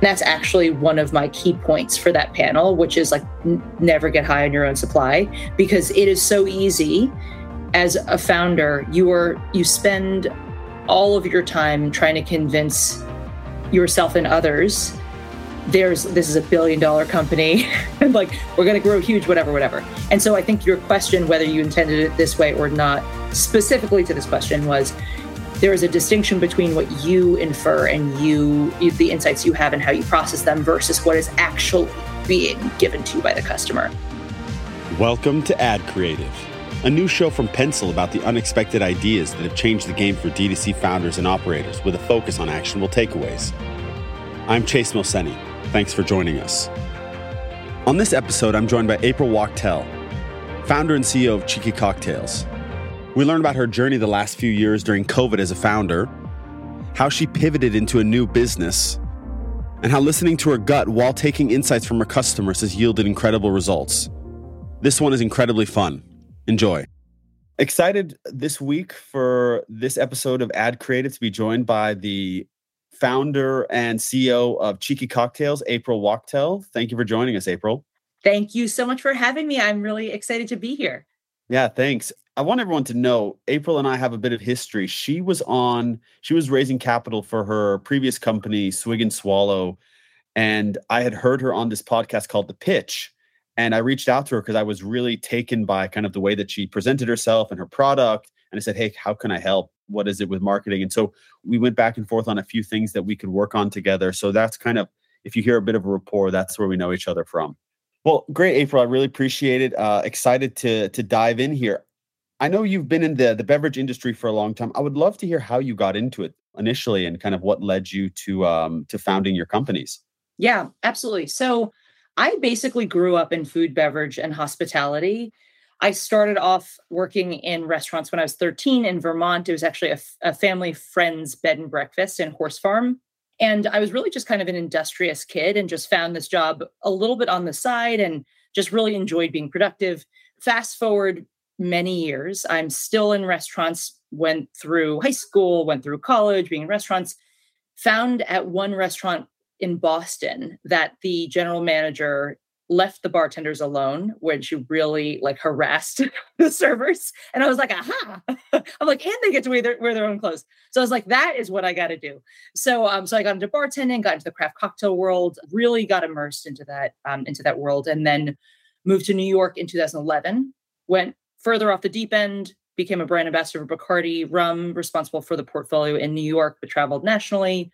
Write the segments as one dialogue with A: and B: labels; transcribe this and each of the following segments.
A: That's actually one of my key points for that panel, which is like n- never get high on your own supply because it is so easy as a founder. You are you spend all of your time trying to convince yourself and others there's this is a billion dollar company and like we're going to grow huge whatever whatever and so i think your question whether you intended it this way or not specifically to this question was there is a distinction between what you infer and you, the insights you have and how you process them versus what is actually being given to you by the customer.
B: Welcome to Ad Creative, a new show from Pencil about the unexpected ideas that have changed the game for D2C founders and operators with a focus on actionable takeaways. I'm Chase Milseni. Thanks for joining us. On this episode, I'm joined by April Wachtel, founder and CEO of Cheeky Cocktails. We learn about her journey the last few years during COVID as a founder, how she pivoted into a new business, and how listening to her gut while taking insights from her customers has yielded incredible results. This one is incredibly fun. Enjoy. Excited this week for this episode of Ad Creative to be joined by the founder and CEO of Cheeky Cocktails, April Wachtel. Thank you for joining us, April.
A: Thank you so much for having me. I'm really excited to be here.
B: Yeah, thanks. I want everyone to know April and I have a bit of history. She was on, she was raising capital for her previous company, Swig and Swallow. And I had heard her on this podcast called The Pitch. And I reached out to her because I was really taken by kind of the way that she presented herself and her product. And I said, Hey, how can I help? What is it with marketing? And so we went back and forth on a few things that we could work on together. So that's kind of, if you hear a bit of a rapport, that's where we know each other from. Well, great, April. I really appreciate it. Uh, excited to to dive in here. I know you've been in the the beverage industry for a long time. I would love to hear how you got into it initially and kind of what led you to um, to founding your companies.
A: Yeah, absolutely. So I basically grew up in food, beverage, and hospitality. I started off working in restaurants when I was 13 in Vermont. It was actually a, a family friend's bed and breakfast in Horse Farm. And I was really just kind of an industrious kid and just found this job a little bit on the side and just really enjoyed being productive. Fast forward many years. I'm still in restaurants, went through high school, went through college, being in restaurants, found at one restaurant in Boston that the general manager left the bartenders alone when she really like harassed the servers. And I was like, aha. I'm like, and they get to wear their, wear their own clothes. So I was like, that is what I got to do. So um, so I got into bartending, got into the craft cocktail world, really got immersed into that, um, into that world, and then moved to New York in 2011, went further off the deep end, became a brand ambassador for Bacardi rum, responsible for the portfolio in New York, but traveled nationally.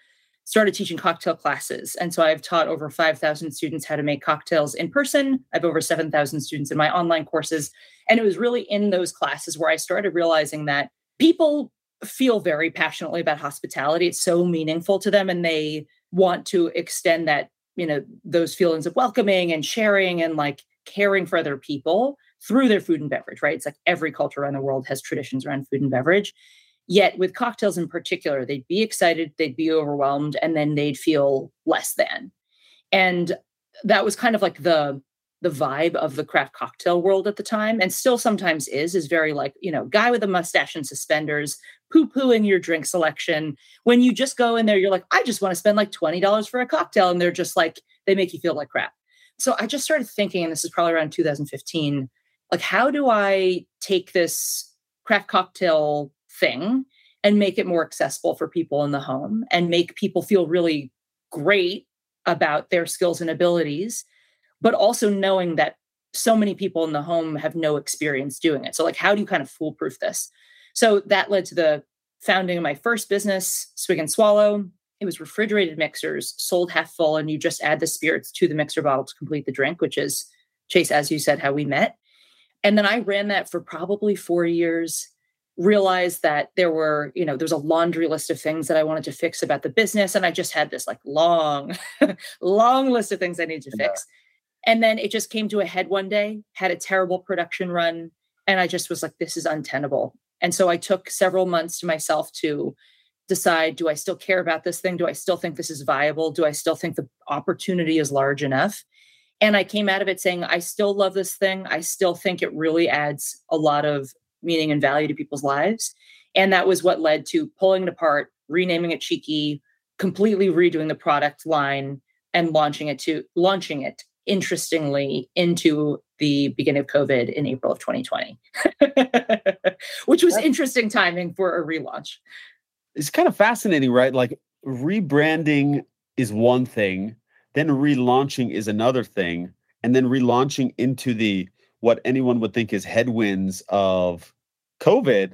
A: Started teaching cocktail classes. And so I've taught over 5,000 students how to make cocktails in person. I have over 7,000 students in my online courses. And it was really in those classes where I started realizing that people feel very passionately about hospitality. It's so meaningful to them and they want to extend that, you know, those feelings of welcoming and sharing and like caring for other people through their food and beverage, right? It's like every culture around the world has traditions around food and beverage. Yet with cocktails in particular, they'd be excited, they'd be overwhelmed, and then they'd feel less than. And that was kind of like the the vibe of the craft cocktail world at the time and still sometimes is is very like you know guy with a mustache and suspenders poo-pooing your drink selection when you just go in there you're like i just want to spend like $20 for a cocktail and they're just like they make you feel like crap so i just started thinking and this is probably around 2015 like how do i take this craft cocktail thing and make it more accessible for people in the home and make people feel really great about their skills and abilities but also knowing that so many people in the home have no experience doing it? So like how do you kind of foolproof this? So that led to the founding of my first business swig and swallow. It was refrigerated mixers sold half full and you just add the spirits to the mixer bottle to complete the drink which is chase as you said how we met and then I ran that for probably four years, realized that there were, you know, there's a laundry list of things that I wanted to fix about the business. And I just had this like long, long list of things I needed to yeah. fix. And then it just came to a head one day, had a terrible production run. And I just was like, this is untenable. And so I took several months to myself to decide do I still care about this thing? Do I still think this is viable? Do I still think the opportunity is large enough? And I came out of it saying, I still love this thing. I still think it really adds a lot of meaning and value to people's lives. And that was what led to pulling it apart, renaming it Cheeky, completely redoing the product line, and launching it to launching it interestingly into the beginning of COVID in April of 2020, which was interesting timing for a relaunch.
B: It's kind of fascinating, right? Like rebranding is one thing, then relaunching is another thing, and then relaunching into the what anyone would think is headwinds of COVID.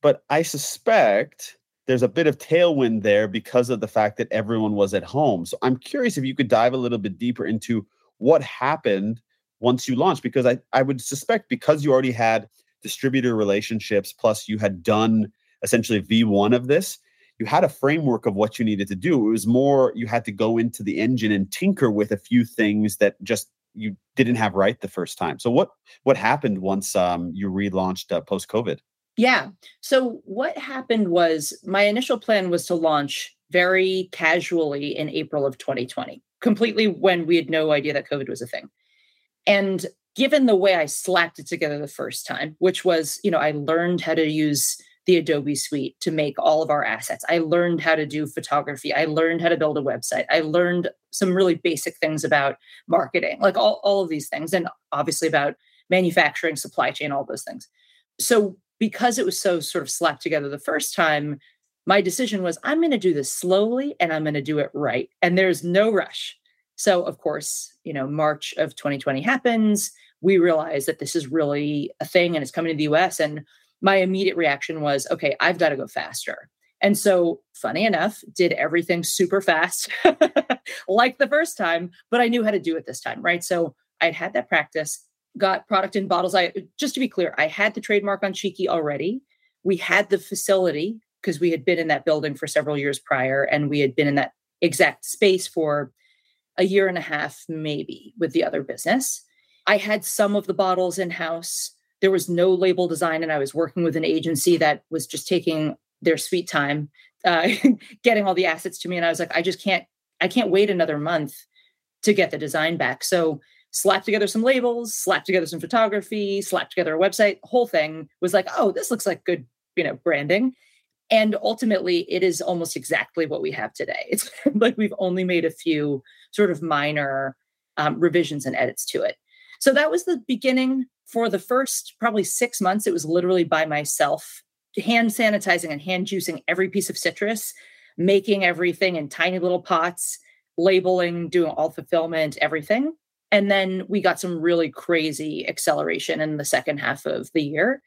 B: But I suspect there's a bit of tailwind there because of the fact that everyone was at home. So I'm curious if you could dive a little bit deeper into what happened once you launched because I, I would suspect because you already had distributor relationships plus you had done essentially v1 of this you had a framework of what you needed to do. It was more you had to go into the engine and tinker with a few things that just you didn't have right the first time. So what what happened once um, you relaunched uh, post covid
A: yeah. So what happened was my initial plan was to launch very casually in april of 2020 completely when we had no idea that covid was a thing. And given the way I slapped it together the first time, which was, you know, I learned how to use the Adobe suite to make all of our assets. I learned how to do photography. I learned how to build a website. I learned some really basic things about marketing, like all, all of these things, and obviously about manufacturing, supply chain, all those things. So, because it was so sort of slapped together the first time, my decision was I'm going to do this slowly and I'm going to do it right. And there's no rush. So, of course, you know, March of 2020 happens. We realize that this is really a thing and it's coming to the US. And my immediate reaction was, okay, I've got to go faster. And so, funny enough, did everything super fast, like the first time, but I knew how to do it this time, right? So, I'd had that practice, got product in bottles. I just to be clear, I had the trademark on Cheeky already. We had the facility because we had been in that building for several years prior, and we had been in that exact space for a year and a half, maybe, with the other business. I had some of the bottles in house. There was no label design, and I was working with an agency that was just taking their sweet time, uh, getting all the assets to me. And I was like, I just can't, I can't wait another month to get the design back. So slapped together some labels, slapped together some photography, slapped together a website. Whole thing was like, oh, this looks like good, you know, branding. And ultimately, it is almost exactly what we have today. It's like we've only made a few sort of minor um, revisions and edits to it. So that was the beginning. For the first probably six months, it was literally by myself, hand sanitizing and hand juicing every piece of citrus, making everything in tiny little pots, labeling, doing all fulfillment, everything. And then we got some really crazy acceleration in the second half of the year.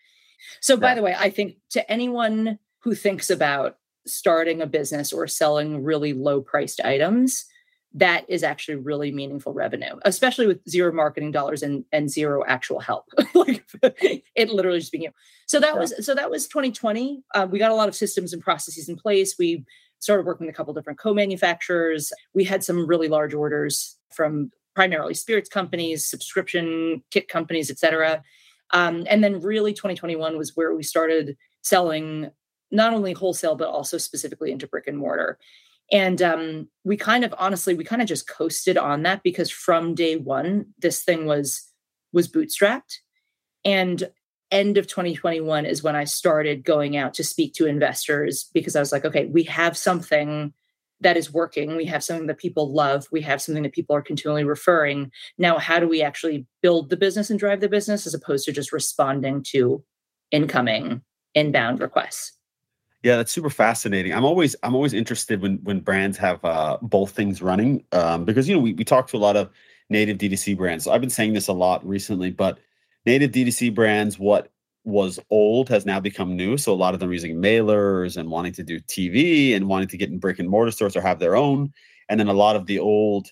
A: So, by the way, I think to anyone who thinks about starting a business or selling really low priced items, that is actually really meaningful revenue, especially with zero marketing dollars and, and zero actual help. like it literally just being you. So that yeah. was so that was 2020. Uh, we got a lot of systems and processes in place. We started working with a couple different co-manufacturers. We had some really large orders from primarily spirits companies, subscription kit companies, et cetera. Um, and then really 2021 was where we started selling not only wholesale but also specifically into brick and mortar and um, we kind of honestly we kind of just coasted on that because from day one this thing was was bootstrapped. And end of 2021 is when i started going out to speak to investors because i was like okay we have something that is working. We have something that people love. We have something that people are continually referring. Now how do we actually build the business and drive the business as opposed to just responding to incoming inbound requests
B: yeah, that's super fascinating. I'm always I'm always interested when when brands have uh, both things running um, because you know we we talk to a lot of native DTC brands. So I've been saying this a lot recently, but native DTC brands, what was old has now become new. So a lot of them are using mailers and wanting to do TV and wanting to get in brick and mortar stores or have their own. And then a lot of the old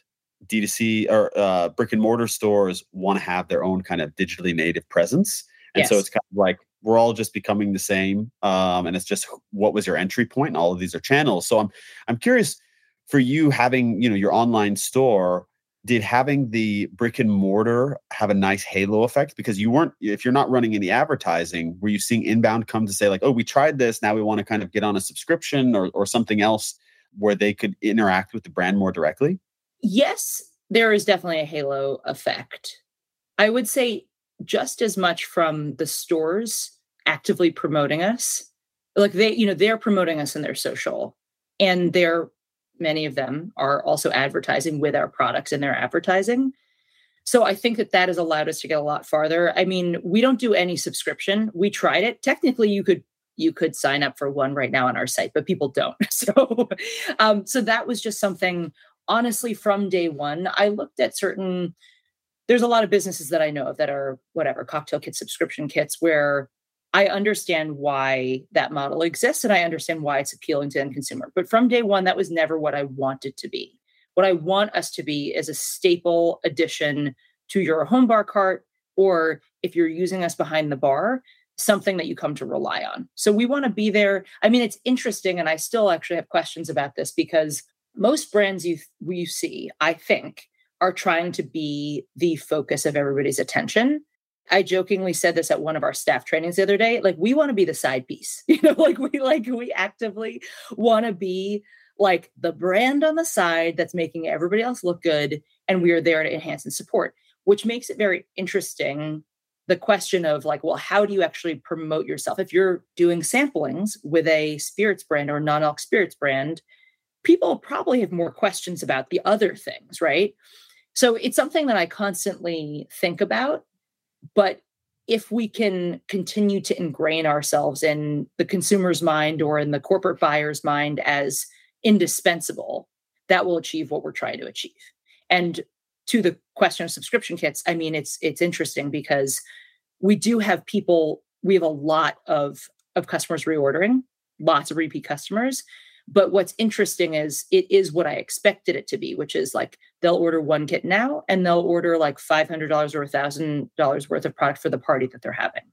B: DTC or uh, brick and mortar stores want to have their own kind of digitally native presence. And yes. so it's kind of like we're all just becoming the same um, and it's just what was your entry point? and all of these are channels. So i'm i'm curious for you having you know your online store did having the brick and mortar have a nice halo effect? Because you weren't if you're not running any advertising were you seeing inbound come to say like oh we tried this now we want to kind of get on a subscription or, or something else where they could interact with the brand more directly?
A: Yes there is definitely a halo effect. I would say just as much from the stores actively promoting us like they you know they're promoting us in their social and they're many of them are also advertising with our products in their advertising. So I think that that has allowed us to get a lot farther. I mean, we don't do any subscription. We tried it. Technically, you could you could sign up for one right now on our site, but people don't. So, um, so that was just something. Honestly, from day one, I looked at certain. There's a lot of businesses that I know of that are whatever cocktail kit subscription kits where I understand why that model exists and I understand why it's appealing to end consumer. But from day one, that was never what I wanted to be. What I want us to be is a staple addition to your home bar cart, or if you're using us behind the bar, something that you come to rely on. So we want to be there. I mean, it's interesting, and I still actually have questions about this because most brands you you see, I think, are trying to be the focus of everybody's attention. I jokingly said this at one of our staff trainings the other day. Like, we want to be the side piece, you know, like we like we actively want to be like the brand on the side that's making everybody else look good, and we are there to enhance and support, which makes it very interesting the question of like, well, how do you actually promote yourself? If you're doing samplings with a spirits brand or non alc spirits brand, people probably have more questions about the other things, right? So it's something that I constantly think about. But if we can continue to ingrain ourselves in the consumer's mind or in the corporate buyer's mind as indispensable, that will achieve what we're trying to achieve. And to the question of subscription kits, I mean, it's it's interesting because we do have people. We have a lot of of customers reordering, lots of repeat customers. But what's interesting is it is what I expected it to be, which is like they'll order one kit now and they'll order like $500 or $1,000 worth of product for the party that they're having,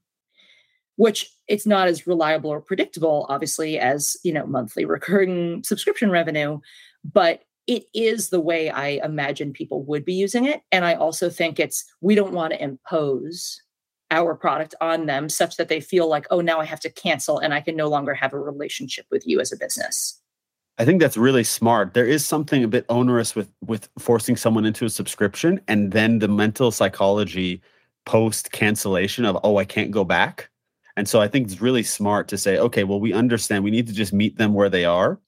A: which it's not as reliable or predictable, obviously, as, you know, monthly recurring subscription revenue. But it is the way I imagine people would be using it. And I also think it's, we don't want to impose our product on them such that they feel like, oh, now I have to cancel and I can no longer have a relationship with you as a business.
B: I think that's really smart. There is something a bit onerous with with forcing someone into a subscription and then the mental psychology post cancellation of oh I can't go back. And so I think it's really smart to say okay, well we understand we need to just meet them where they are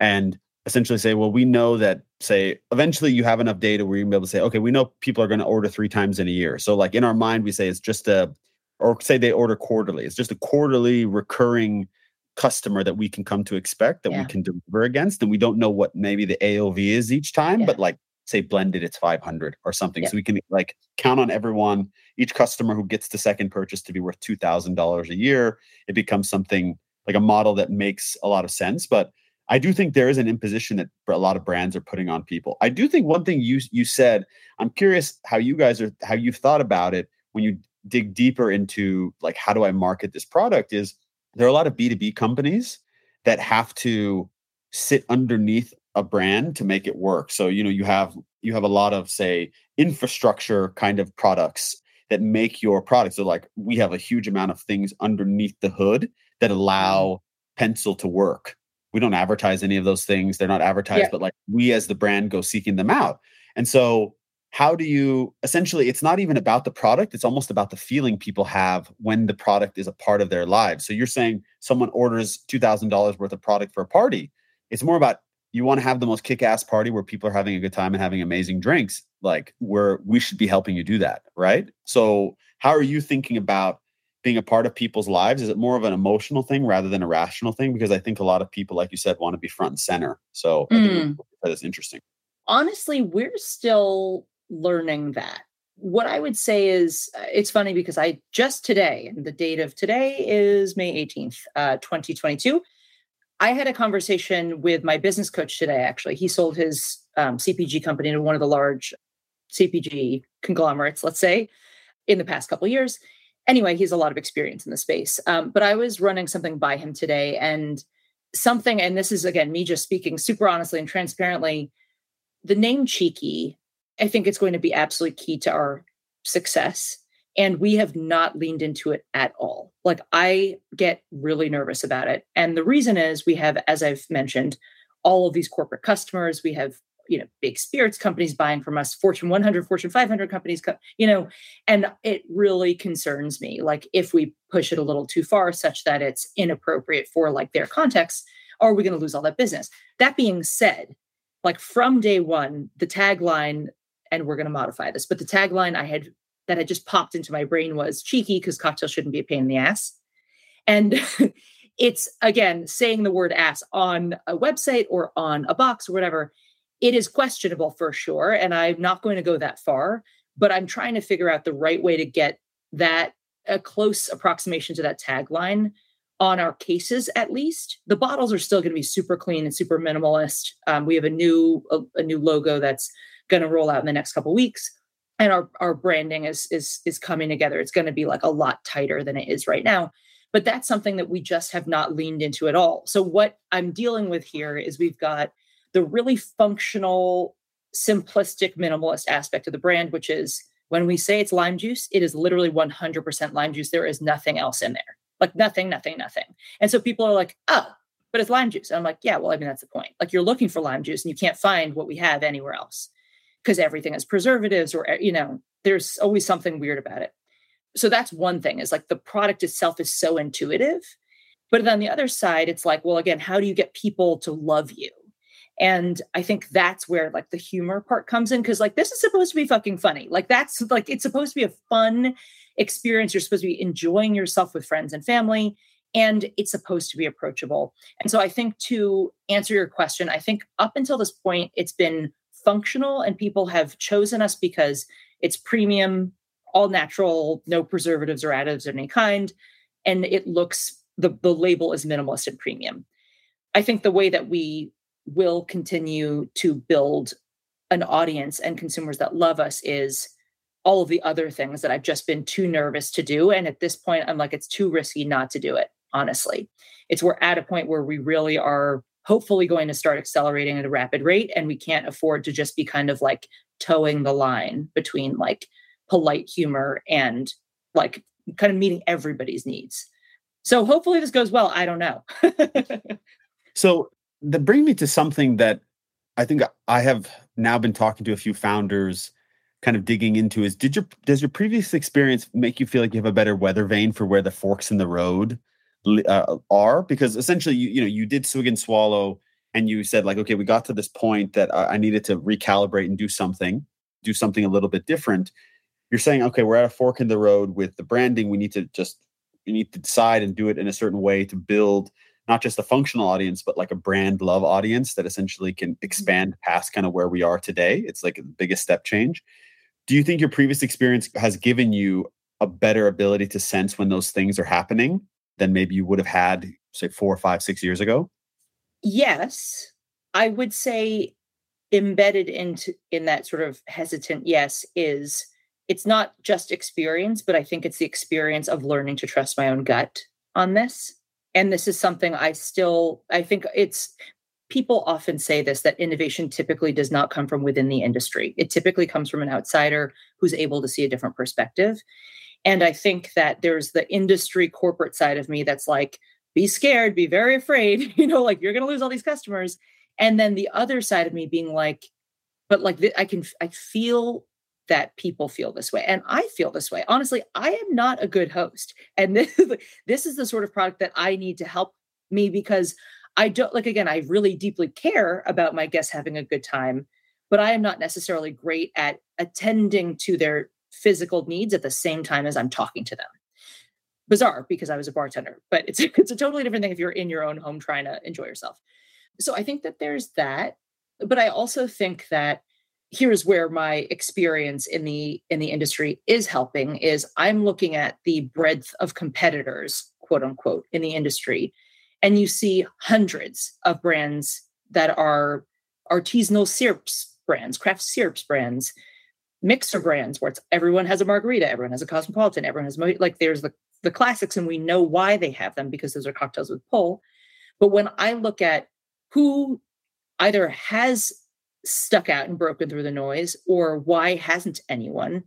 B: and essentially say, well, we know that, say, eventually you have enough data where you can be able to say, okay, we know people are going to order three times in a year. So, like in our mind, we say it's just a, or say they order quarterly. It's just a quarterly recurring customer that we can come to expect that yeah. we can deliver against. And we don't know what maybe the AOV is each time, yeah. but like say blended, it's 500 or something. Yeah. So we can like count on everyone, each customer who gets the second purchase to be worth $2,000 a year. It becomes something like a model that makes a lot of sense. But I do think there is an imposition that a lot of brands are putting on people. I do think one thing you you said, I'm curious how you guys are how you've thought about it when you dig deeper into like how do I market this product is there are a lot of B2B companies that have to sit underneath a brand to make it work. So, you know, you have you have a lot of say infrastructure kind of products that make your product. So like we have a huge amount of things underneath the hood that mm-hmm. allow pencil to work we don't advertise any of those things they're not advertised yeah. but like we as the brand go seeking them out and so how do you essentially it's not even about the product it's almost about the feeling people have when the product is a part of their lives so you're saying someone orders $2000 worth of product for a party it's more about you want to have the most kick-ass party where people are having a good time and having amazing drinks like where we should be helping you do that right so how are you thinking about being a part of people's lives? Is it more of an emotional thing rather than a rational thing? Because I think a lot of people, like you said, want to be front and center. So mm. I think that is interesting.
A: Honestly, we're still learning that. What I would say is uh, it's funny because I just today, and the date of today is May 18th, uh, 2022. I had a conversation with my business coach today, actually. He sold his um, CPG company to one of the large CPG conglomerates, let's say, in the past couple years anyway, he's a lot of experience in the space. Um, but I was running something by him today, and something, and this is again me just speaking super honestly and transparently. The name Cheeky, I think it's going to be absolutely key to our success. And we have not leaned into it at all. Like, I get really nervous about it. And the reason is we have, as I've mentioned, all of these corporate customers. We have you know big spirits companies buying from us fortune 100 fortune 500 companies you know and it really concerns me like if we push it a little too far such that it's inappropriate for like their context are we going to lose all that business that being said like from day one, the tagline, and we're going to modify this, but the tagline I had that had just popped into my brain was cheeky because cocktail shouldn't be a pain in the ass. And it's again saying the word ass on a website or on a box or whatever. It is questionable for sure. And I'm not going to go that far, but I'm trying to figure out the right way to get that a close approximation to that tagline on our cases at least the bottles are still going to be super clean and super minimalist um, we have a new a, a new logo that's going to roll out in the next couple weeks and our our branding is is is coming together it's going to be like a lot tighter than it is right now but that's something that we just have not leaned into at all so what i'm dealing with here is we've got the really functional simplistic minimalist aspect of the brand which is when we say it's lime juice it is literally 100% lime juice there is nothing else in there like nothing, nothing, nothing. And so people are like, oh, but it's lime juice. And I'm like, yeah, well, I mean, that's the point. Like you're looking for lime juice and you can't find what we have anywhere else because everything has preservatives or, eh, you know, there's always something weird about it. So that's one thing is like the product itself is so intuitive. But on the other side, it's like, well, again, how do you get people to love you? And I think that's where like the humor part comes in because like this is supposed to be fucking funny. Like that's like it's supposed to be a fun experience. You're supposed to be enjoying yourself with friends and family, and it's supposed to be approachable. And so I think to answer your question, I think up until this point, it's been functional and people have chosen us because it's premium, all natural, no preservatives or additives of any kind. And it looks, the, the label is minimalist and premium. I think the way that we will continue to build an audience and consumers that love us is all of the other things that I've just been too nervous to do. And at this point, I'm like, it's too risky not to do it, honestly. It's we're at a point where we really are hopefully going to start accelerating at a rapid rate. And we can't afford to just be kind of like toeing the line between like polite humor and like kind of meeting everybody's needs. So hopefully this goes well. I don't know.
B: so that brings me to something that I think I have now been talking to a few founders kind of digging into is did your does your previous experience make you feel like you have a better weather vane for where the forks in the road uh, are because essentially you you know you did swig and swallow and you said like okay we got to this point that I, I needed to recalibrate and do something do something a little bit different. You're saying okay we're at a fork in the road with the branding. We need to just we need to decide and do it in a certain way to build not just a functional audience but like a brand love audience that essentially can mm-hmm. expand past kind of where we are today. It's like the biggest step change. Do you think your previous experience has given you a better ability to sense when those things are happening than maybe you would have had say four five six years ago
A: yes i would say embedded into in that sort of hesitant yes is it's not just experience but i think it's the experience of learning to trust my own gut on this and this is something i still i think it's people often say this that innovation typically does not come from within the industry. It typically comes from an outsider who's able to see a different perspective. And I think that there's the industry corporate side of me that's like, be scared, be very afraid, you know, like you're going to lose all these customers. And then the other side of me being like, but like I can, I feel that people feel this way and i feel this way honestly i am not a good host and this, this is the sort of product that i need to help me because I don't like again, I really deeply care about my guests having a good time, but I am not necessarily great at attending to their physical needs at the same time as I'm talking to them. Bizarre because I was a bartender, but it's it's a totally different thing if you're in your own home trying to enjoy yourself. So I think that there's that, but I also think that here's where my experience in the in the industry is helping is I'm looking at the breadth of competitors, quote unquote, in the industry and you see hundreds of brands that are artisanal syrups brands, craft syrups brands, mixer brands where it's everyone has a margarita, everyone has a cosmopolitan, everyone has like there's the the classics, and we know why they have them because those are cocktails with pull. But when I look at who either has stuck out and broken through the noise or why hasn't anyone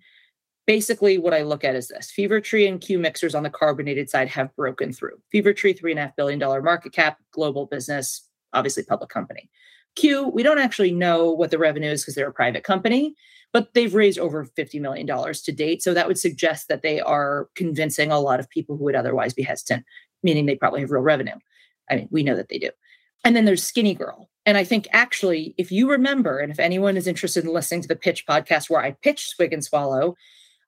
A: basically what I look at is this Fever Tree and Q mixers on the carbonated side have broken through. Fever Tree, three and a half billion dollar market cap, global business, obviously public company. Q, we don't actually know what the revenue is because they're a private company, but they've raised over $50 million to date. So that would suggest that they are convincing a lot of people who would otherwise be hesitant, meaning they probably have real revenue. I mean, we know that they do. And then there's Skinny Girl, And I think actually, if you remember, and if anyone is interested in listening to the pitch podcast where I pitched Swig and Swallow,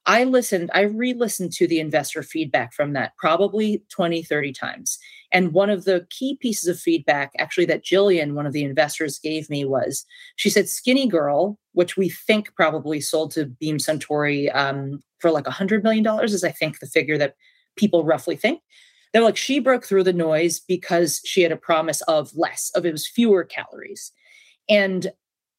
A: I listened, I re listened to the investor feedback from that probably 20, 30 times. And one of the key pieces of feedback, actually, that Jillian, one of the investors, gave me was she said, Skinny Girl, which we think probably sold to Beam Suntory um, for like $100 million, is I think the figure that people roughly think. They're like, she broke through the noise because she had a promise of less, of it was fewer calories. And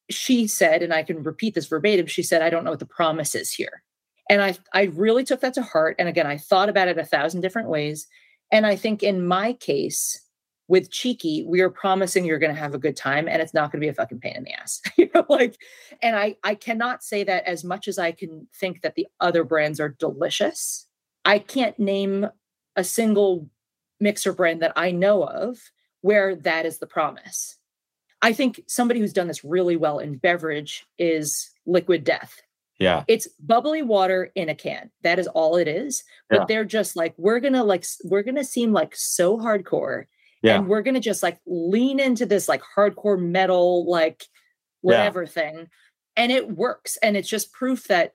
A: she said, and I can repeat this verbatim, she said, I don't know what the promise is here. And I, I really took that to heart. And again, I thought about it a thousand different ways. And I think in my case, with Cheeky, we are promising you're going to have a good time and it's not going to be a fucking pain in the ass. you know, like, and I, I cannot say that as much as I can think that the other brands are delicious. I can't name a single mixer brand that I know of where that is the promise. I think somebody who's done this really well in beverage is Liquid Death.
B: Yeah.
A: It's bubbly water in a can. That is all it is. But yeah. they're just like, we're going to like, we're going to seem like so hardcore. Yeah. And we're going to just like lean into this like hardcore metal, like whatever yeah. thing. And it works. And it's just proof that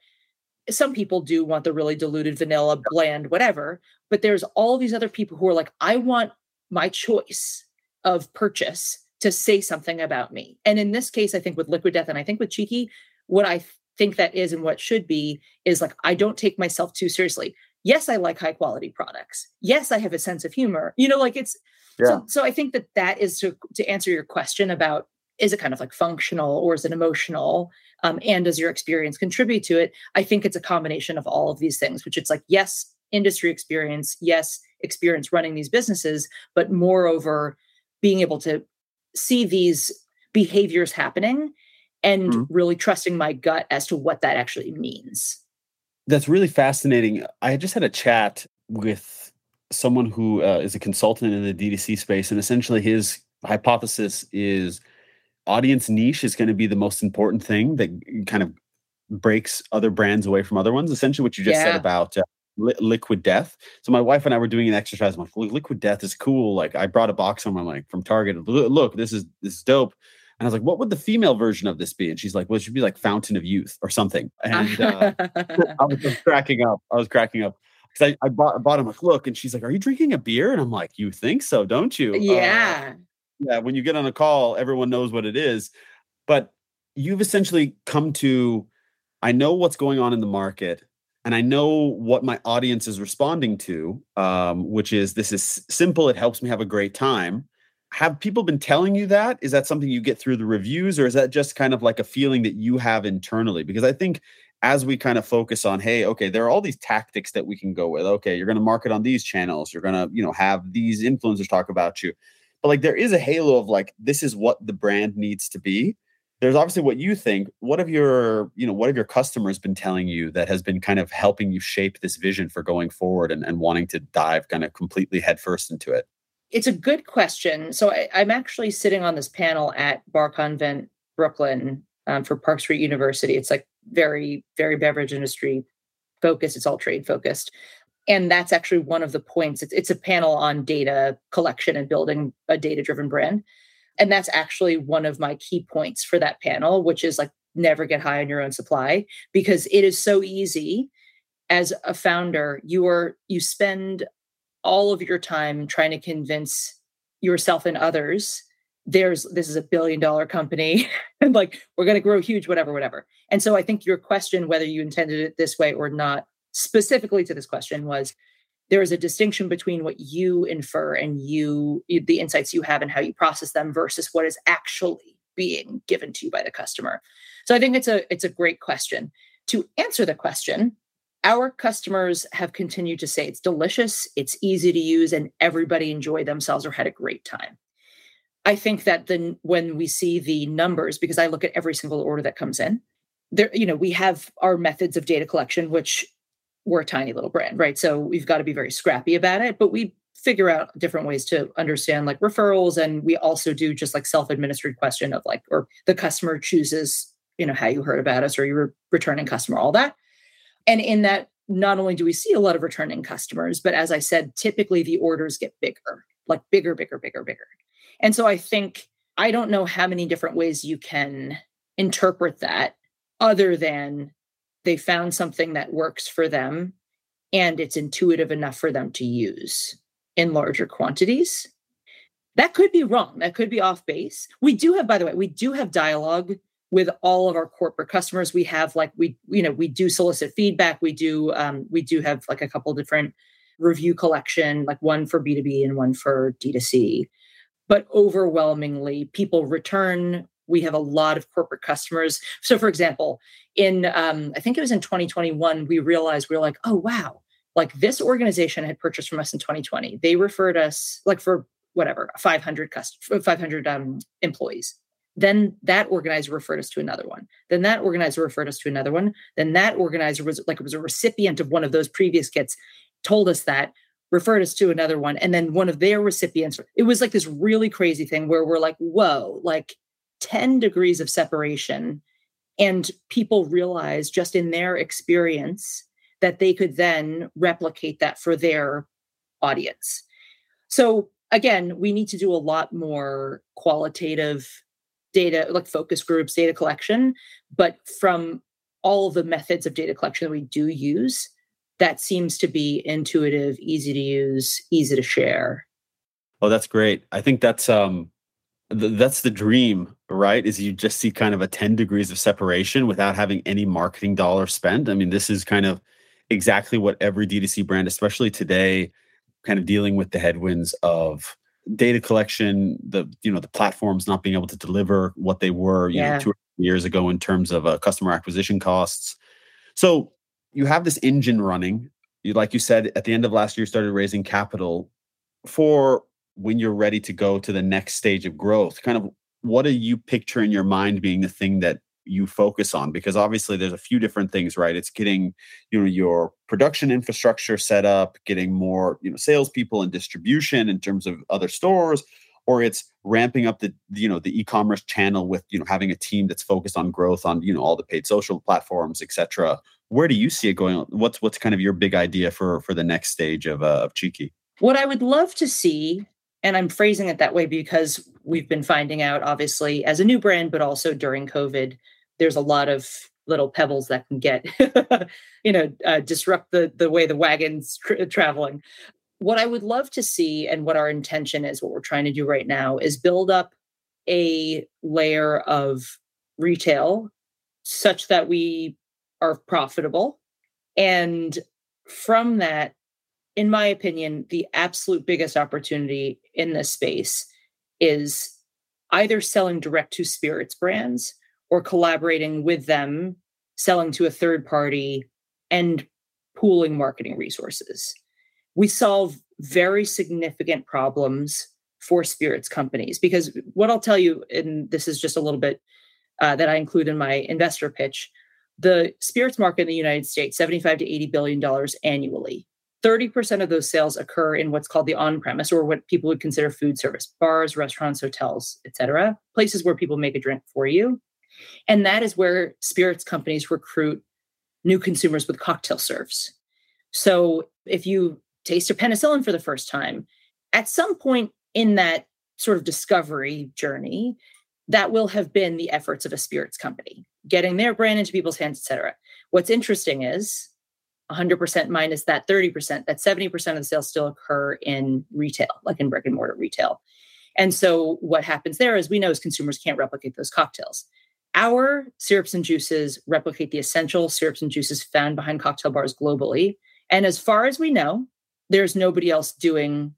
A: some people do want the really diluted vanilla, bland, whatever. But there's all these other people who are like, I want my choice of purchase to say something about me. And in this case, I think with Liquid Death and I think with Cheeky, what I think that is and what should be is like I don't take myself too seriously. Yes, I like high quality products. Yes, I have a sense of humor. You know, like it's yeah. so. So I think that that is to to answer your question about is it kind of like functional or is it emotional, um, and does your experience contribute to it? I think it's a combination of all of these things. Which it's like yes, industry experience, yes, experience running these businesses, but moreover, being able to see these behaviors happening and mm-hmm. really trusting my gut as to what that actually means.
B: That's really fascinating. I just had a chat with someone who uh, is a consultant in the DTC space, and essentially his hypothesis is audience niche is going to be the most important thing that kind of breaks other brands away from other ones. Essentially, what you just yeah. said about uh, li- liquid death. So my wife and I were doing an exercise. I'm like, liquid death is cool. Like I brought a box home. I'm like from Target. Look, this is this is dope. And I was like, what would the female version of this be? And she's like, well, it should be like Fountain of Youth or something. And uh, I was just cracking up. I was cracking up because I, I bought, I bought him like, look, and she's like, are you drinking a beer? And I'm like, you think so, don't you?
A: Yeah. Uh,
B: yeah. When you get on a call, everyone knows what it is. But you've essentially come to, I know what's going on in the market and I know what my audience is responding to, um, which is this is simple. It helps me have a great time have people been telling you that? Is that something you get through the reviews, or is that just kind of like a feeling that you have internally? Because I think as we kind of focus on, hey, okay, there are all these tactics that we can go with. Okay, you're going to market on these channels. You're going to, you know, have these influencers talk about you. But like there is a halo of like, this is what the brand needs to be. There's obviously what you think. What have your, you know, what have your customers been telling you that has been kind of helping you shape this vision for going forward and, and wanting to dive kind of completely headfirst into it?
A: It's a good question. So I, am actually sitting on this panel at Bar Convent Brooklyn um, for Park Street University. It's like very, very beverage industry focused. It's all trade focused. And that's actually one of the points. It's, it's a panel on data collection and building a data driven brand. And that's actually one of my key points for that panel, which is like never get high on your own supply because it is so easy as a founder you are you spend all of your time trying to convince yourself and others there's this is a billion dollar company and like we're going to grow huge whatever whatever. And so i think your question whether you intended it this way or not specifically to this question was there is a distinction between what you infer and you the insights you have and how you process them versus what is actually being given to you by the customer. So i think it's a it's a great question. To answer the question our customers have continued to say it's delicious, it's easy to use, and everybody enjoyed themselves or had a great time. I think that then when we see the numbers, because I look at every single order that comes in, there, you know, we have our methods of data collection, which we're a tiny little brand, right? So we've got to be very scrappy about it, but we figure out different ways to understand like referrals. And we also do just like self-administered question of like, or the customer chooses, you know, how you heard about us or you're returning customer, all that. And in that, not only do we see a lot of returning customers, but as I said, typically the orders get bigger, like bigger, bigger, bigger, bigger. And so I think I don't know how many different ways you can interpret that other than they found something that works for them and it's intuitive enough for them to use in larger quantities. That could be wrong. That could be off base. We do have, by the way, we do have dialogue with all of our corporate customers. We have like we, you know, we do solicit feedback. We do, um, we do have like a couple different review collection, like one for B2B and one for D2C. But overwhelmingly, people return. We have a lot of corporate customers. So, for example, in um, I think it was in 2021, we realized we were like, oh wow, like this organization had purchased from us in 2020. They referred us like for whatever 500 customers, 500 um, employees. Then that organizer referred us to another one. Then that organizer referred us to another one. Then that organizer was like it was a recipient of one of those previous kits, told us that, referred us to another one, and then one of their recipients. It was like this really crazy thing where we're like, whoa, like 10 degrees of separation. And people realize just in their experience that they could then replicate that for their audience. So again, we need to do a lot more qualitative data, like focus groups, data collection. But from all the methods of data collection that we do use, that seems to be intuitive, easy to use, easy to share.
B: Oh, that's great. I think that's um th- that's the dream, right? Is you just see kind of a 10 degrees of separation without having any marketing dollar spent. I mean, this is kind of exactly what every D2C brand, especially today, kind of dealing with the headwinds of data collection, the you know the platforms not being able to deliver what they were you yeah. know two years ago in terms of uh, customer acquisition costs. So you have this engine running. You, like you said, at the end of last year, started raising capital for when you're ready to go to the next stage of growth. Kind of, what do you picture in your mind being the thing that you focus on because obviously there's a few different things right? It's getting you know your production infrastructure set up getting more you know salespeople and distribution in terms of other stores or it's ramping up the you know the e-commerce channel with you know having a team that's focused on growth on you know all the paid social platforms etc where do you see it going? What's what's kind of your big idea for for the next stage of uh, of cheeky?
A: What i would love to see and i'm phrasing it that way because we've been finding out obviously as a new brand but also during covid there's a lot of little pebbles that can get you know uh, disrupt the the way the wagon's tra- traveling. What i would love to see and what our intention is what we're trying to do right now is build up a layer of retail such that we are profitable. And from that in my opinion the absolute biggest opportunity in this space is either selling direct to spirits brands or collaborating with them, selling to a third party, and pooling marketing resources. We solve very significant problems for spirits companies because what I'll tell you, and this is just a little bit uh, that I include in my investor pitch, the spirits market in the United States, 75 to 80 billion dollars annually. 30% of those sales occur in what's called the on-premise or what people would consider food service, bars, restaurants, hotels, etc., places where people make a drink for you. And that is where spirits companies recruit new consumers with cocktail serves. So if you taste a penicillin for the first time, at some point in that sort of discovery journey, that will have been the efforts of a spirits company, getting their brand into people's hands, et cetera. What's interesting is 100% minus that 30%, that 70% of the sales still occur in retail, like in brick and mortar retail. And so what happens there is we know as consumers can't replicate those cocktails. Our syrups and juices replicate the essential syrups and juices found behind cocktail bars globally. And as far as we know, there's nobody else doing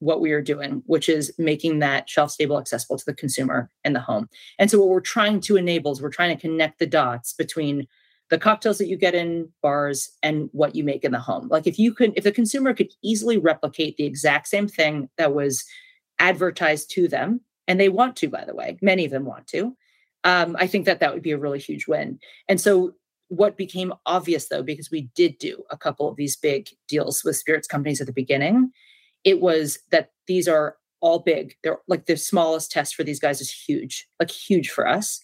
A: what we are doing, which is making that shelf stable accessible to the consumer in the home. And so, what we're trying to enable is we're trying to connect the dots between the cocktails that you get in bars and what you make in the home. Like, if you could, if the consumer could easily replicate the exact same thing that was advertised to them, and they want to, by the way, many of them want to, um, I think that that would be a really huge win. And so, what became obvious though, because we did do a couple of these big deals with spirits companies at the beginning, it was that these are all big. They're like the smallest test for these guys is huge, like huge for us.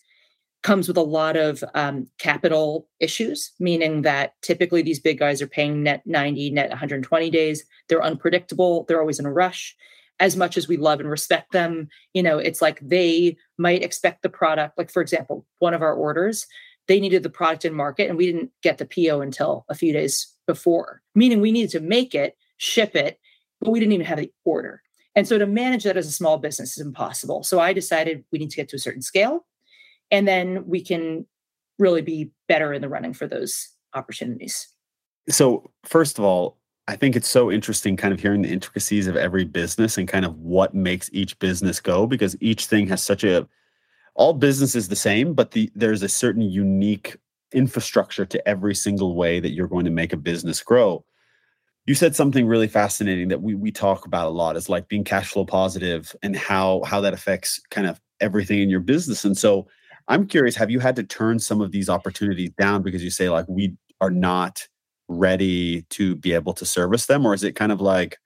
A: Comes with a lot of um, capital issues, meaning that typically these big guys are paying net 90, net 120 days. They're unpredictable. They're always in a rush. As much as we love and respect them, you know, it's like they might expect the product. Like, for example, one of our orders, they needed the product in market and we didn't get the PO until a few days before, meaning we needed to make it, ship it, but we didn't even have the order. And so to manage that as a small business is impossible. So I decided we need to get to a certain scale and then we can really be better in the running for those opportunities.
B: So, first of all, I think it's so interesting kind of hearing the intricacies of every business and kind of what makes each business go because each thing has such a all business is the same, but the there's a certain unique infrastructure to every single way that you're going to make a business grow. You said something really fascinating that we we talk about a lot is like being cash flow positive and how how that affects kind of everything in your business. And so I'm curious, have you had to turn some of these opportunities down because you say like we are not ready to be able to service them? Or is it kind of like,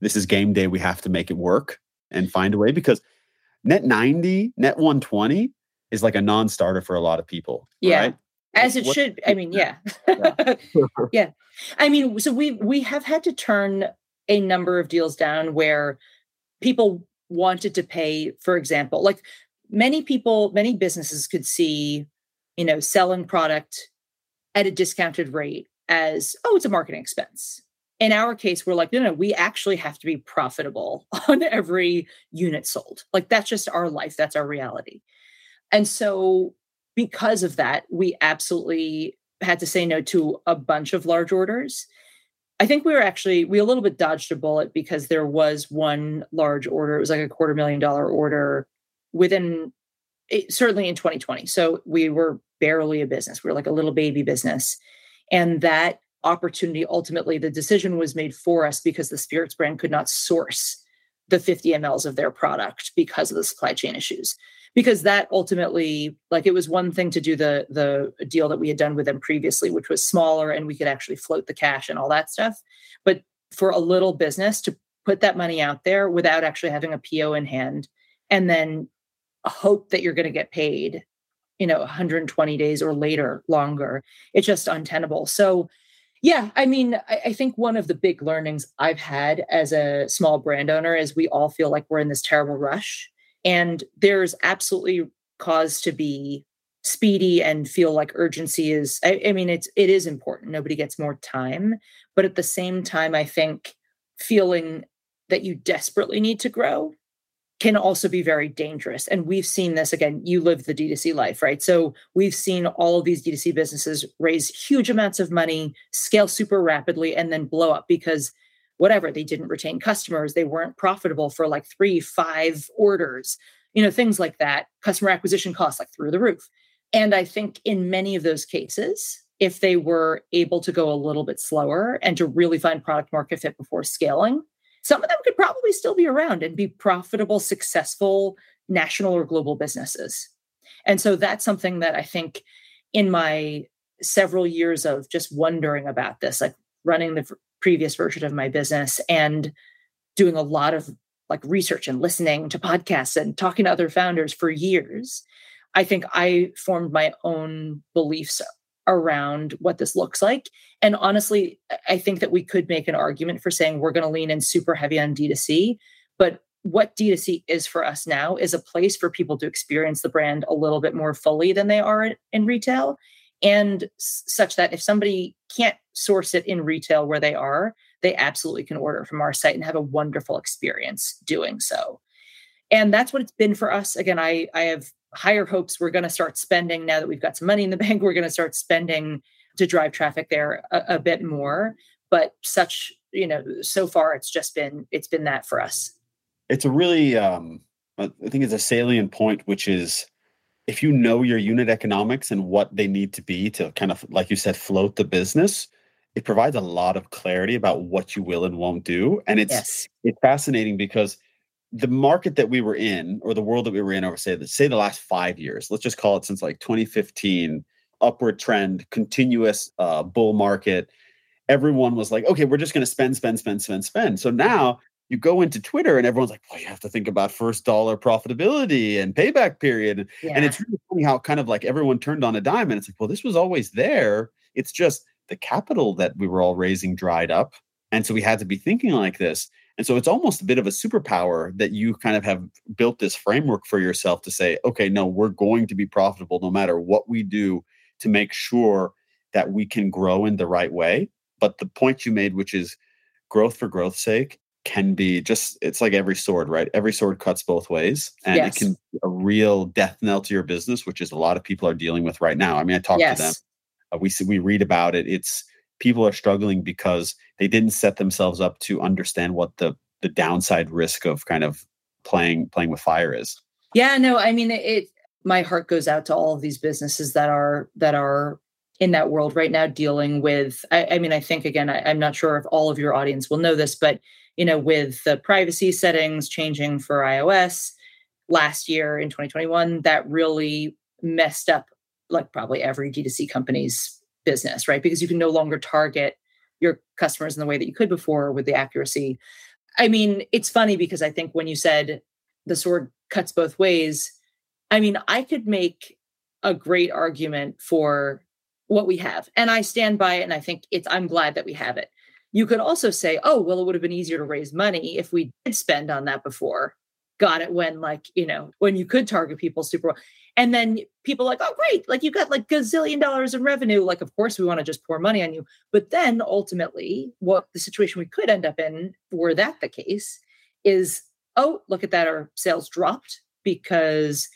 B: this is game day, we have to make it work and find a way? Because net 90, net 120 is like a non starter for a lot of people.
A: Yeah.
B: Right?
A: As it what, should. I mean, yeah. Yeah. yeah. I mean, so we we have had to turn a number of deals down where people wanted to pay, for example, like many people, many businesses could see, you know, selling product at a discounted rate as, oh, it's a marketing expense. In our case, we're like, no, no, we actually have to be profitable on every unit sold. Like that's just our life, that's our reality. And so, because of that, we absolutely had to say no to a bunch of large orders. I think we were actually we a little bit dodged a bullet because there was one large order. It was like a quarter million dollar order within it, certainly in 2020. So we were barely a business. We were like a little baby business. And that opportunity, ultimately, the decision was made for us because the spirits brand could not source the 50 mLs of their product because of the supply chain issues. Because that ultimately, like it was one thing to do the the deal that we had done with them previously, which was smaller and we could actually float the cash and all that stuff. But for a little business to put that money out there without actually having a PO in hand and then hope that you're going to get paid you know 120 days or later longer. It's just untenable. So yeah i mean I, I, think one of the big learnings i've had as a small brand owner is we all feel like we're in this terrible rush and there's absolutely cause to be speedy and feel like urgency is I, I mean it's it is important. Nobody gets more time but at the same time i think feeling that you desperately need to grow can also be very dangerous. And we've seen this again, you live the D2C life, right? So we've seen all of these D2C businesses raise huge amounts of money, scale super rapidly, and then blow up because whatever, they didn't retain customers, they weren't profitable for like three, five orders, you know, things like that. Customer acquisition costs like through the roof. And I think in many of those cases, if they were able to go a little bit slower and to really find product market fit before scaling, some of them could probably still be around and be profitable, successful national or global businesses. And so that's something that I think in my several years of just wondering about this, like running the previous version of my business and doing a lot of like research and listening to podcasts and talking to other founders for years, I think I formed my own beliefs around what this looks like. And honestly, I think that we could make an argument for saying we're going to lean in super heavy on D2C. But what D2C is for us now is a place for people to experience the brand a little bit more fully than they are in retail. And such that if somebody can't source it in retail where they are, they absolutely can order from our site and have a wonderful experience doing so. And that's what it's been for us. Again, I, I have higher hopes we're going to start spending now that we've got some money in the bank we're going to start spending to drive traffic there a, a, bit more but such you know so far it's just been it's been that for us
B: it's a really um i think it's a salient point which is if you know your unit economics and what they need to be to kind of like you said float the business it provides a lot of clarity about what you will and won't do and it's yes. it's fascinating because the market that we were in or the world that we were in over say the say the last five years let's just call it since like 2015 upward trend continuous uh, bull market everyone was like okay we're just going to spend spend spend spend spend. So now you go into twitter and everyone's like well you have to think about first dollar profitability and payback period. Yeah. and it's really funny how kind of like everyone turned on a dime and it's like well this was always there. It's just the capital that we were all raising dried up. And so we had to be thinking like this And so it's almost a bit of a superpower that you kind of have built this framework for yourself to say, okay, no, we're going to be profitable no matter what we do to make sure that we can grow in the right way. But the point you made, which is growth for growth's sake, can be just it's like every sword, right? Every sword cuts both ways. And yes. it can be a real death knell to your business, which is a lot of people are dealing with right now. I mean, I talk yes. to them. Uh, we we read about it. It's people are struggling because they didn't set themselves up to understand what the the downside risk of kind of playing playing with fire is.
A: Yeah, no, I mean it my heart goes out to all of these businesses that are that are in that world right now dealing with I, I mean I think again I, I'm not sure if all of your audience will know this, but you know, with the privacy settings changing for iOS last year in 2021, that really messed up like probably every D2C company's business, right? Because you can no longer target your customers in the way that you could before with the accuracy. I mean, it's funny because I think when you said the sword cuts both ways, I mean, I could make a great argument for what we have. And I stand by it and I think it's I'm glad that we have it. You could also say, oh, well, it would have been easier to raise money if we did spend on that before. Got it when like, you know, when you could target people super well. And then people like, oh, great. Like you got like gazillion dollars in revenue. Like, of course, we want to just pour money on you. But then ultimately, what the situation we could end up in, were that the case, is oh, look at that, our sales dropped because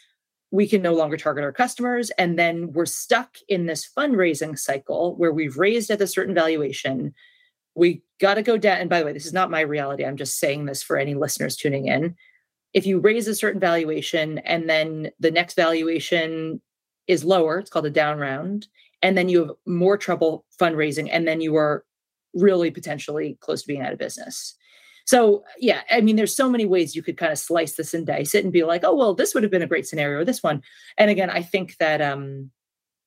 A: we can no longer target our customers. And then we're stuck in this fundraising cycle where we've raised at a certain valuation. We got to go down. And by the way, this is not my reality. I'm just saying this for any listeners tuning in if you raise a certain valuation and then the next valuation is lower, it's called a down round, and then you have more trouble fundraising, and then you are really potentially close to being out of business. So, yeah, I mean, there's so many ways you could kind of slice this and dice it and be like, oh, well, this would have been a great scenario, this one. And again, I think that, um,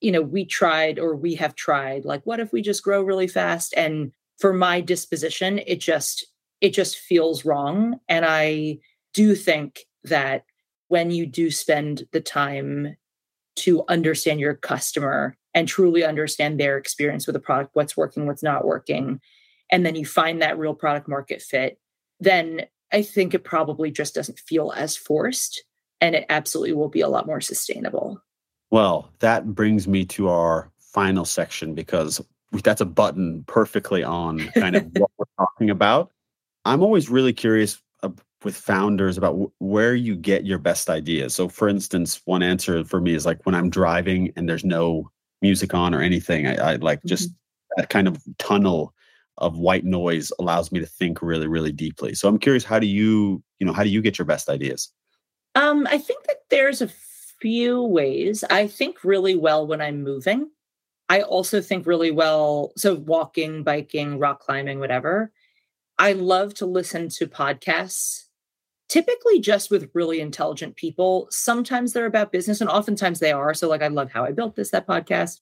A: you know, we tried or we have tried, like, what if we just grow really fast? And for my disposition, it just, it just feels wrong. And I, do think that when you do spend the time to understand your customer and truly understand their experience with the product, what's working, what's not working, and then you find that real product market fit, then I think it probably just doesn't feel as forced and it absolutely will be a lot more sustainable.
B: Well, that brings me to our final section because that's a button perfectly on kind of what we're talking about. I'm always really curious with founders about w- where you get your best ideas. So, for instance, one answer for me is like when I'm driving and there's no music on or anything, I, I like mm-hmm. just that kind of tunnel of white noise allows me to think really, really deeply. So, I'm curious, how do you, you know, how do you get your best ideas?
A: Um, I think that there's a few ways. I think really well when I'm moving. I also think really well. So, walking, biking, rock climbing, whatever. I love to listen to podcasts typically just with really intelligent people. Sometimes they're about business, and oftentimes they are. So, like, I love how I built this, that podcast.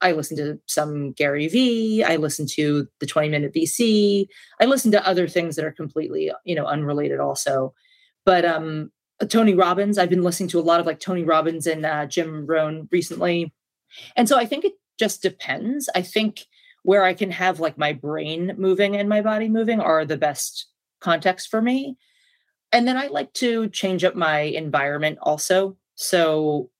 A: I listen to some Gary Vee. I listen to the 20 minute VC. I listen to other things that are completely, you know, unrelated also. But um Tony Robbins, I've been listening to a lot of like Tony Robbins and uh, Jim Rohn recently. And so I think it just depends. I think where I can have like my brain moving and my body moving are the best context for me and then I like to change up my environment also. So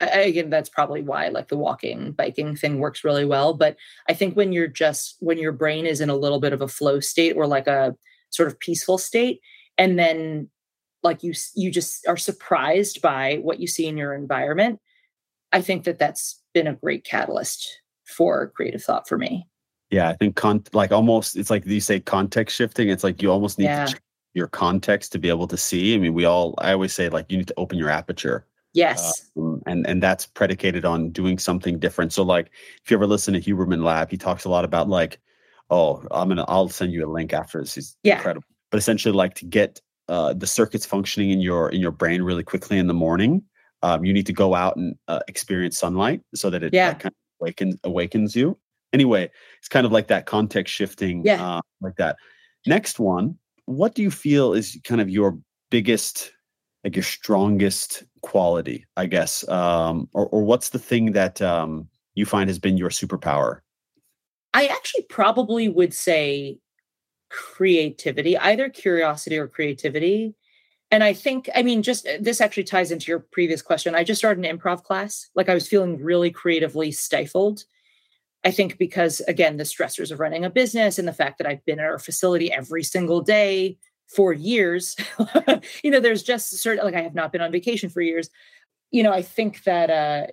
A: again, that's probably why like the walking, biking thing works really well. But I think when you're just when your brain is in a little bit of a flow state or like a sort of peaceful state, and then like you you just are surprised by what you see in your environment, I think that that's been a great catalyst for creative thought for me.
B: Yeah, I think con- like almost it's like you say context shifting. It's like you almost need yeah. to your context to be able to see. I mean, we all I always say like you need to open your aperture.
A: Yes.
B: Um, and and that's predicated on doing something different. So like if you ever listen to Huberman Lab, he talks a lot about like, oh, I'm gonna I'll send you a link after this. He's yeah. incredible. But essentially like to get uh, the circuits functioning in your in your brain really quickly in the morning, um, you need to go out and uh, experience sunlight so that it yeah. kind of awakens awakens you. Anyway, it's kind of like that context shifting, yeah. Uh, like that. Next one what do you feel is kind of your biggest like your strongest quality i guess um, or, or what's the thing that um, you find has been your superpower
A: i actually probably would say creativity, either curiosity or creativity. And I think, I mean, just uh, this actually ties into your previous question. I just started an improv class. Like I was feeling really creatively stifled. I think because, again, the stressors of running a business and the fact that I've been at our facility every single day for years, you know, there's just certain, like I have not been on vacation for years. You know, I think that uh,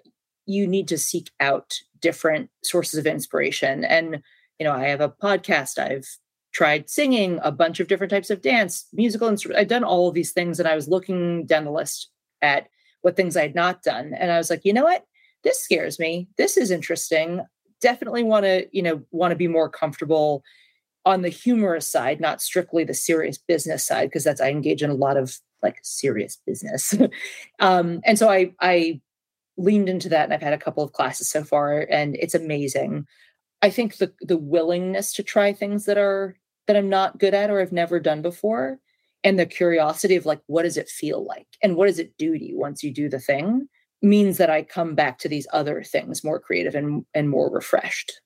A: you need to seek out different sources of inspiration. And, you know, I have a podcast, I've tried singing a bunch of different types of dance, musical instruments. I'd done all of these things, and I was looking down the list at what things I had not done, and I was like, you know what, this scares me. This is interesting. Definitely want to, you know, want to be more comfortable on the humorous side, not strictly the serious business side, because that's I engage in a lot of like serious business. um, and so I I leaned into that, and I've had a couple of classes so far, and it's amazing. I think the the willingness to try things that are that I'm not good at or i've never done before. And the curiosity of like, what does it feel like? And what does it do to you once you do the thing means that I come back to these other things more creative and, and more refreshed.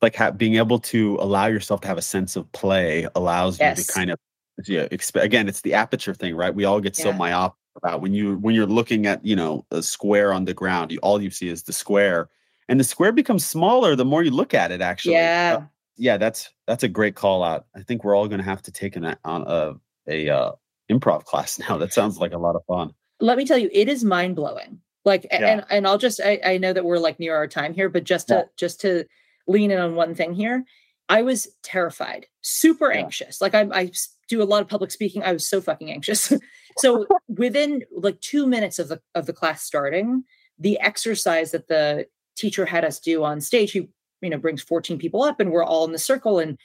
B: Like ha- being able to allow yourself to have a sense of play allows yes. you to kind of, yeah, exp- again, it's the aperture thing, right? We all get so yeah. myopic about when you when you're looking at you know a square on the ground, you, all you see is the square, and the square becomes smaller the more you look at it. Actually,
A: yeah. Uh,
B: yeah, that's that's a great call out. I think we're all going to have to take an on a a uh, improv class now. That sounds like a lot of fun.
A: Let me tell you, it is mind blowing. Like, yeah. and and I'll just I, I know that we're like near our time here, but just to yeah. just to lean in on one thing here, I was terrified, super yeah. anxious. Like I I do a lot of public speaking. I was so fucking anxious. so within like two minutes of the of the class starting, the exercise that the teacher had us do on stage, he you know brings 14 people up and we're all in the circle and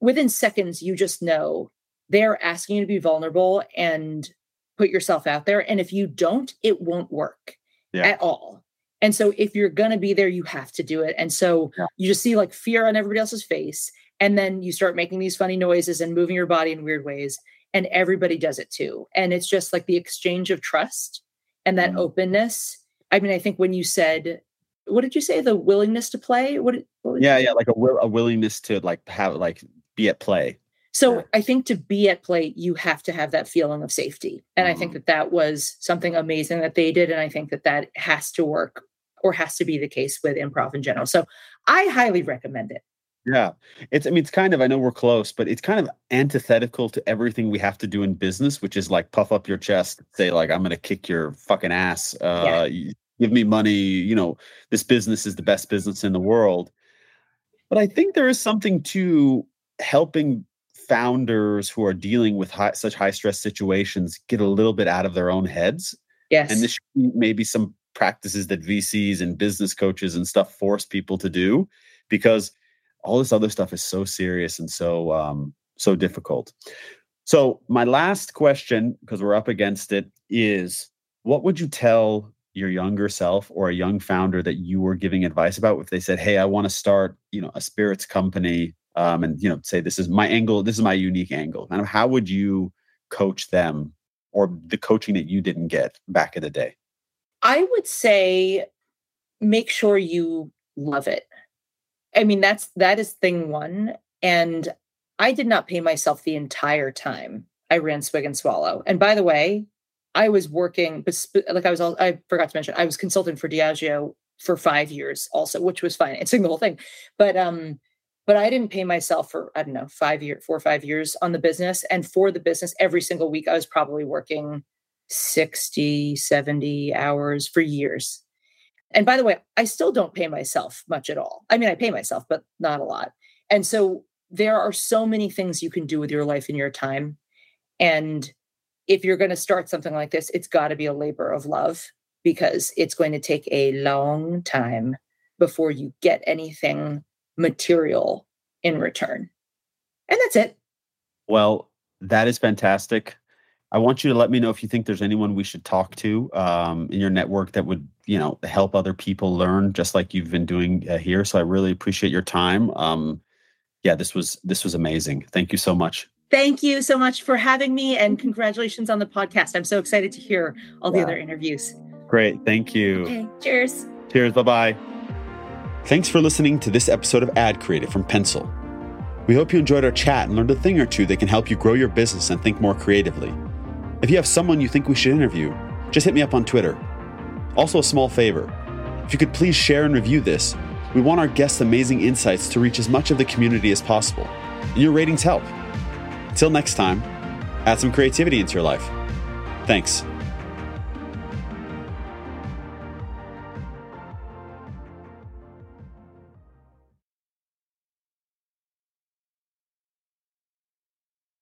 A: within seconds you just know they're asking you to be vulnerable and put yourself out there and if you don't it won't work yeah. at all and so if you're going to be there you have to do it and so yeah. you just see like fear on everybody else's face and then you start making these funny noises and moving your body in weird ways and everybody does it too and it's just like the exchange of trust and that mm. openness i mean i think when you said what did you say? The willingness to play? What? what
B: yeah, yeah, like a a willingness to like have like be at play.
A: So yeah. I think to be at play, you have to have that feeling of safety, and mm-hmm. I think mm-hmm. that that was something amazing that they did, and I think that that has to work or has to be the case with improv in general. So I highly recommend it.
B: Yeah. It's I mean it's kind of I know we're close, but it's kind of antithetical to everything we have to do in business, which is like puff up your chest, say like I'm going to kick your fucking ass. Uh yeah give me money you know this business is the best business in the world but i think there is something to helping founders who are dealing with high, such high stress situations get a little bit out of their own heads.
A: Yes.
B: and this maybe some practices that vcs and business coaches and stuff force people to do because all this other stuff is so serious and so um so difficult. So my last question because we're up against it is what would you tell your younger self or a young founder that you were giving advice about if they said hey i want to start you know a spirits company um, and you know say this is my angle this is my unique angle. Kind of how would you coach them or the coaching that you didn't get back in the day?
A: I would say make sure you love it. I mean that's that is thing one and i did not pay myself the entire time i ran swig and swallow. And by the way I was working, like I was, all, I forgot to mention, I was consultant for Diageo for five years also, which was fine. It's the whole thing, but um, but I didn't pay myself for I don't know five year, four or five years on the business, and for the business every single week I was probably working 60, 70 hours for years. And by the way, I still don't pay myself much at all. I mean, I pay myself, but not a lot. And so there are so many things you can do with your life and your time. And if you're going to start something like this, it's got to be a labor of love because it's going to take a long time before you get anything material in return. And that's it.
B: Well, that is fantastic. I want you to let me know if you think there's anyone we should talk to um, in your network that would, you know, help other people learn, just like you've been doing uh, here. So I really appreciate your time. Um, yeah, this was this was amazing. Thank you so much.
A: Thank you so much for having me and congratulations on the podcast. I'm so excited to hear all the other interviews.
B: Great. Thank you.
A: Okay. Cheers.
B: Cheers. Bye bye. Thanks for listening to this episode of Ad Creative from Pencil. We hope you enjoyed our chat and learned a thing or two that can help you grow your business and think more creatively. If you have someone you think we should interview, just hit me up on Twitter. Also, a small favor if you could please share and review this, we want our guests' amazing insights to reach as much of the community as possible. And your ratings help. Until next time, add some creativity into your life. Thanks.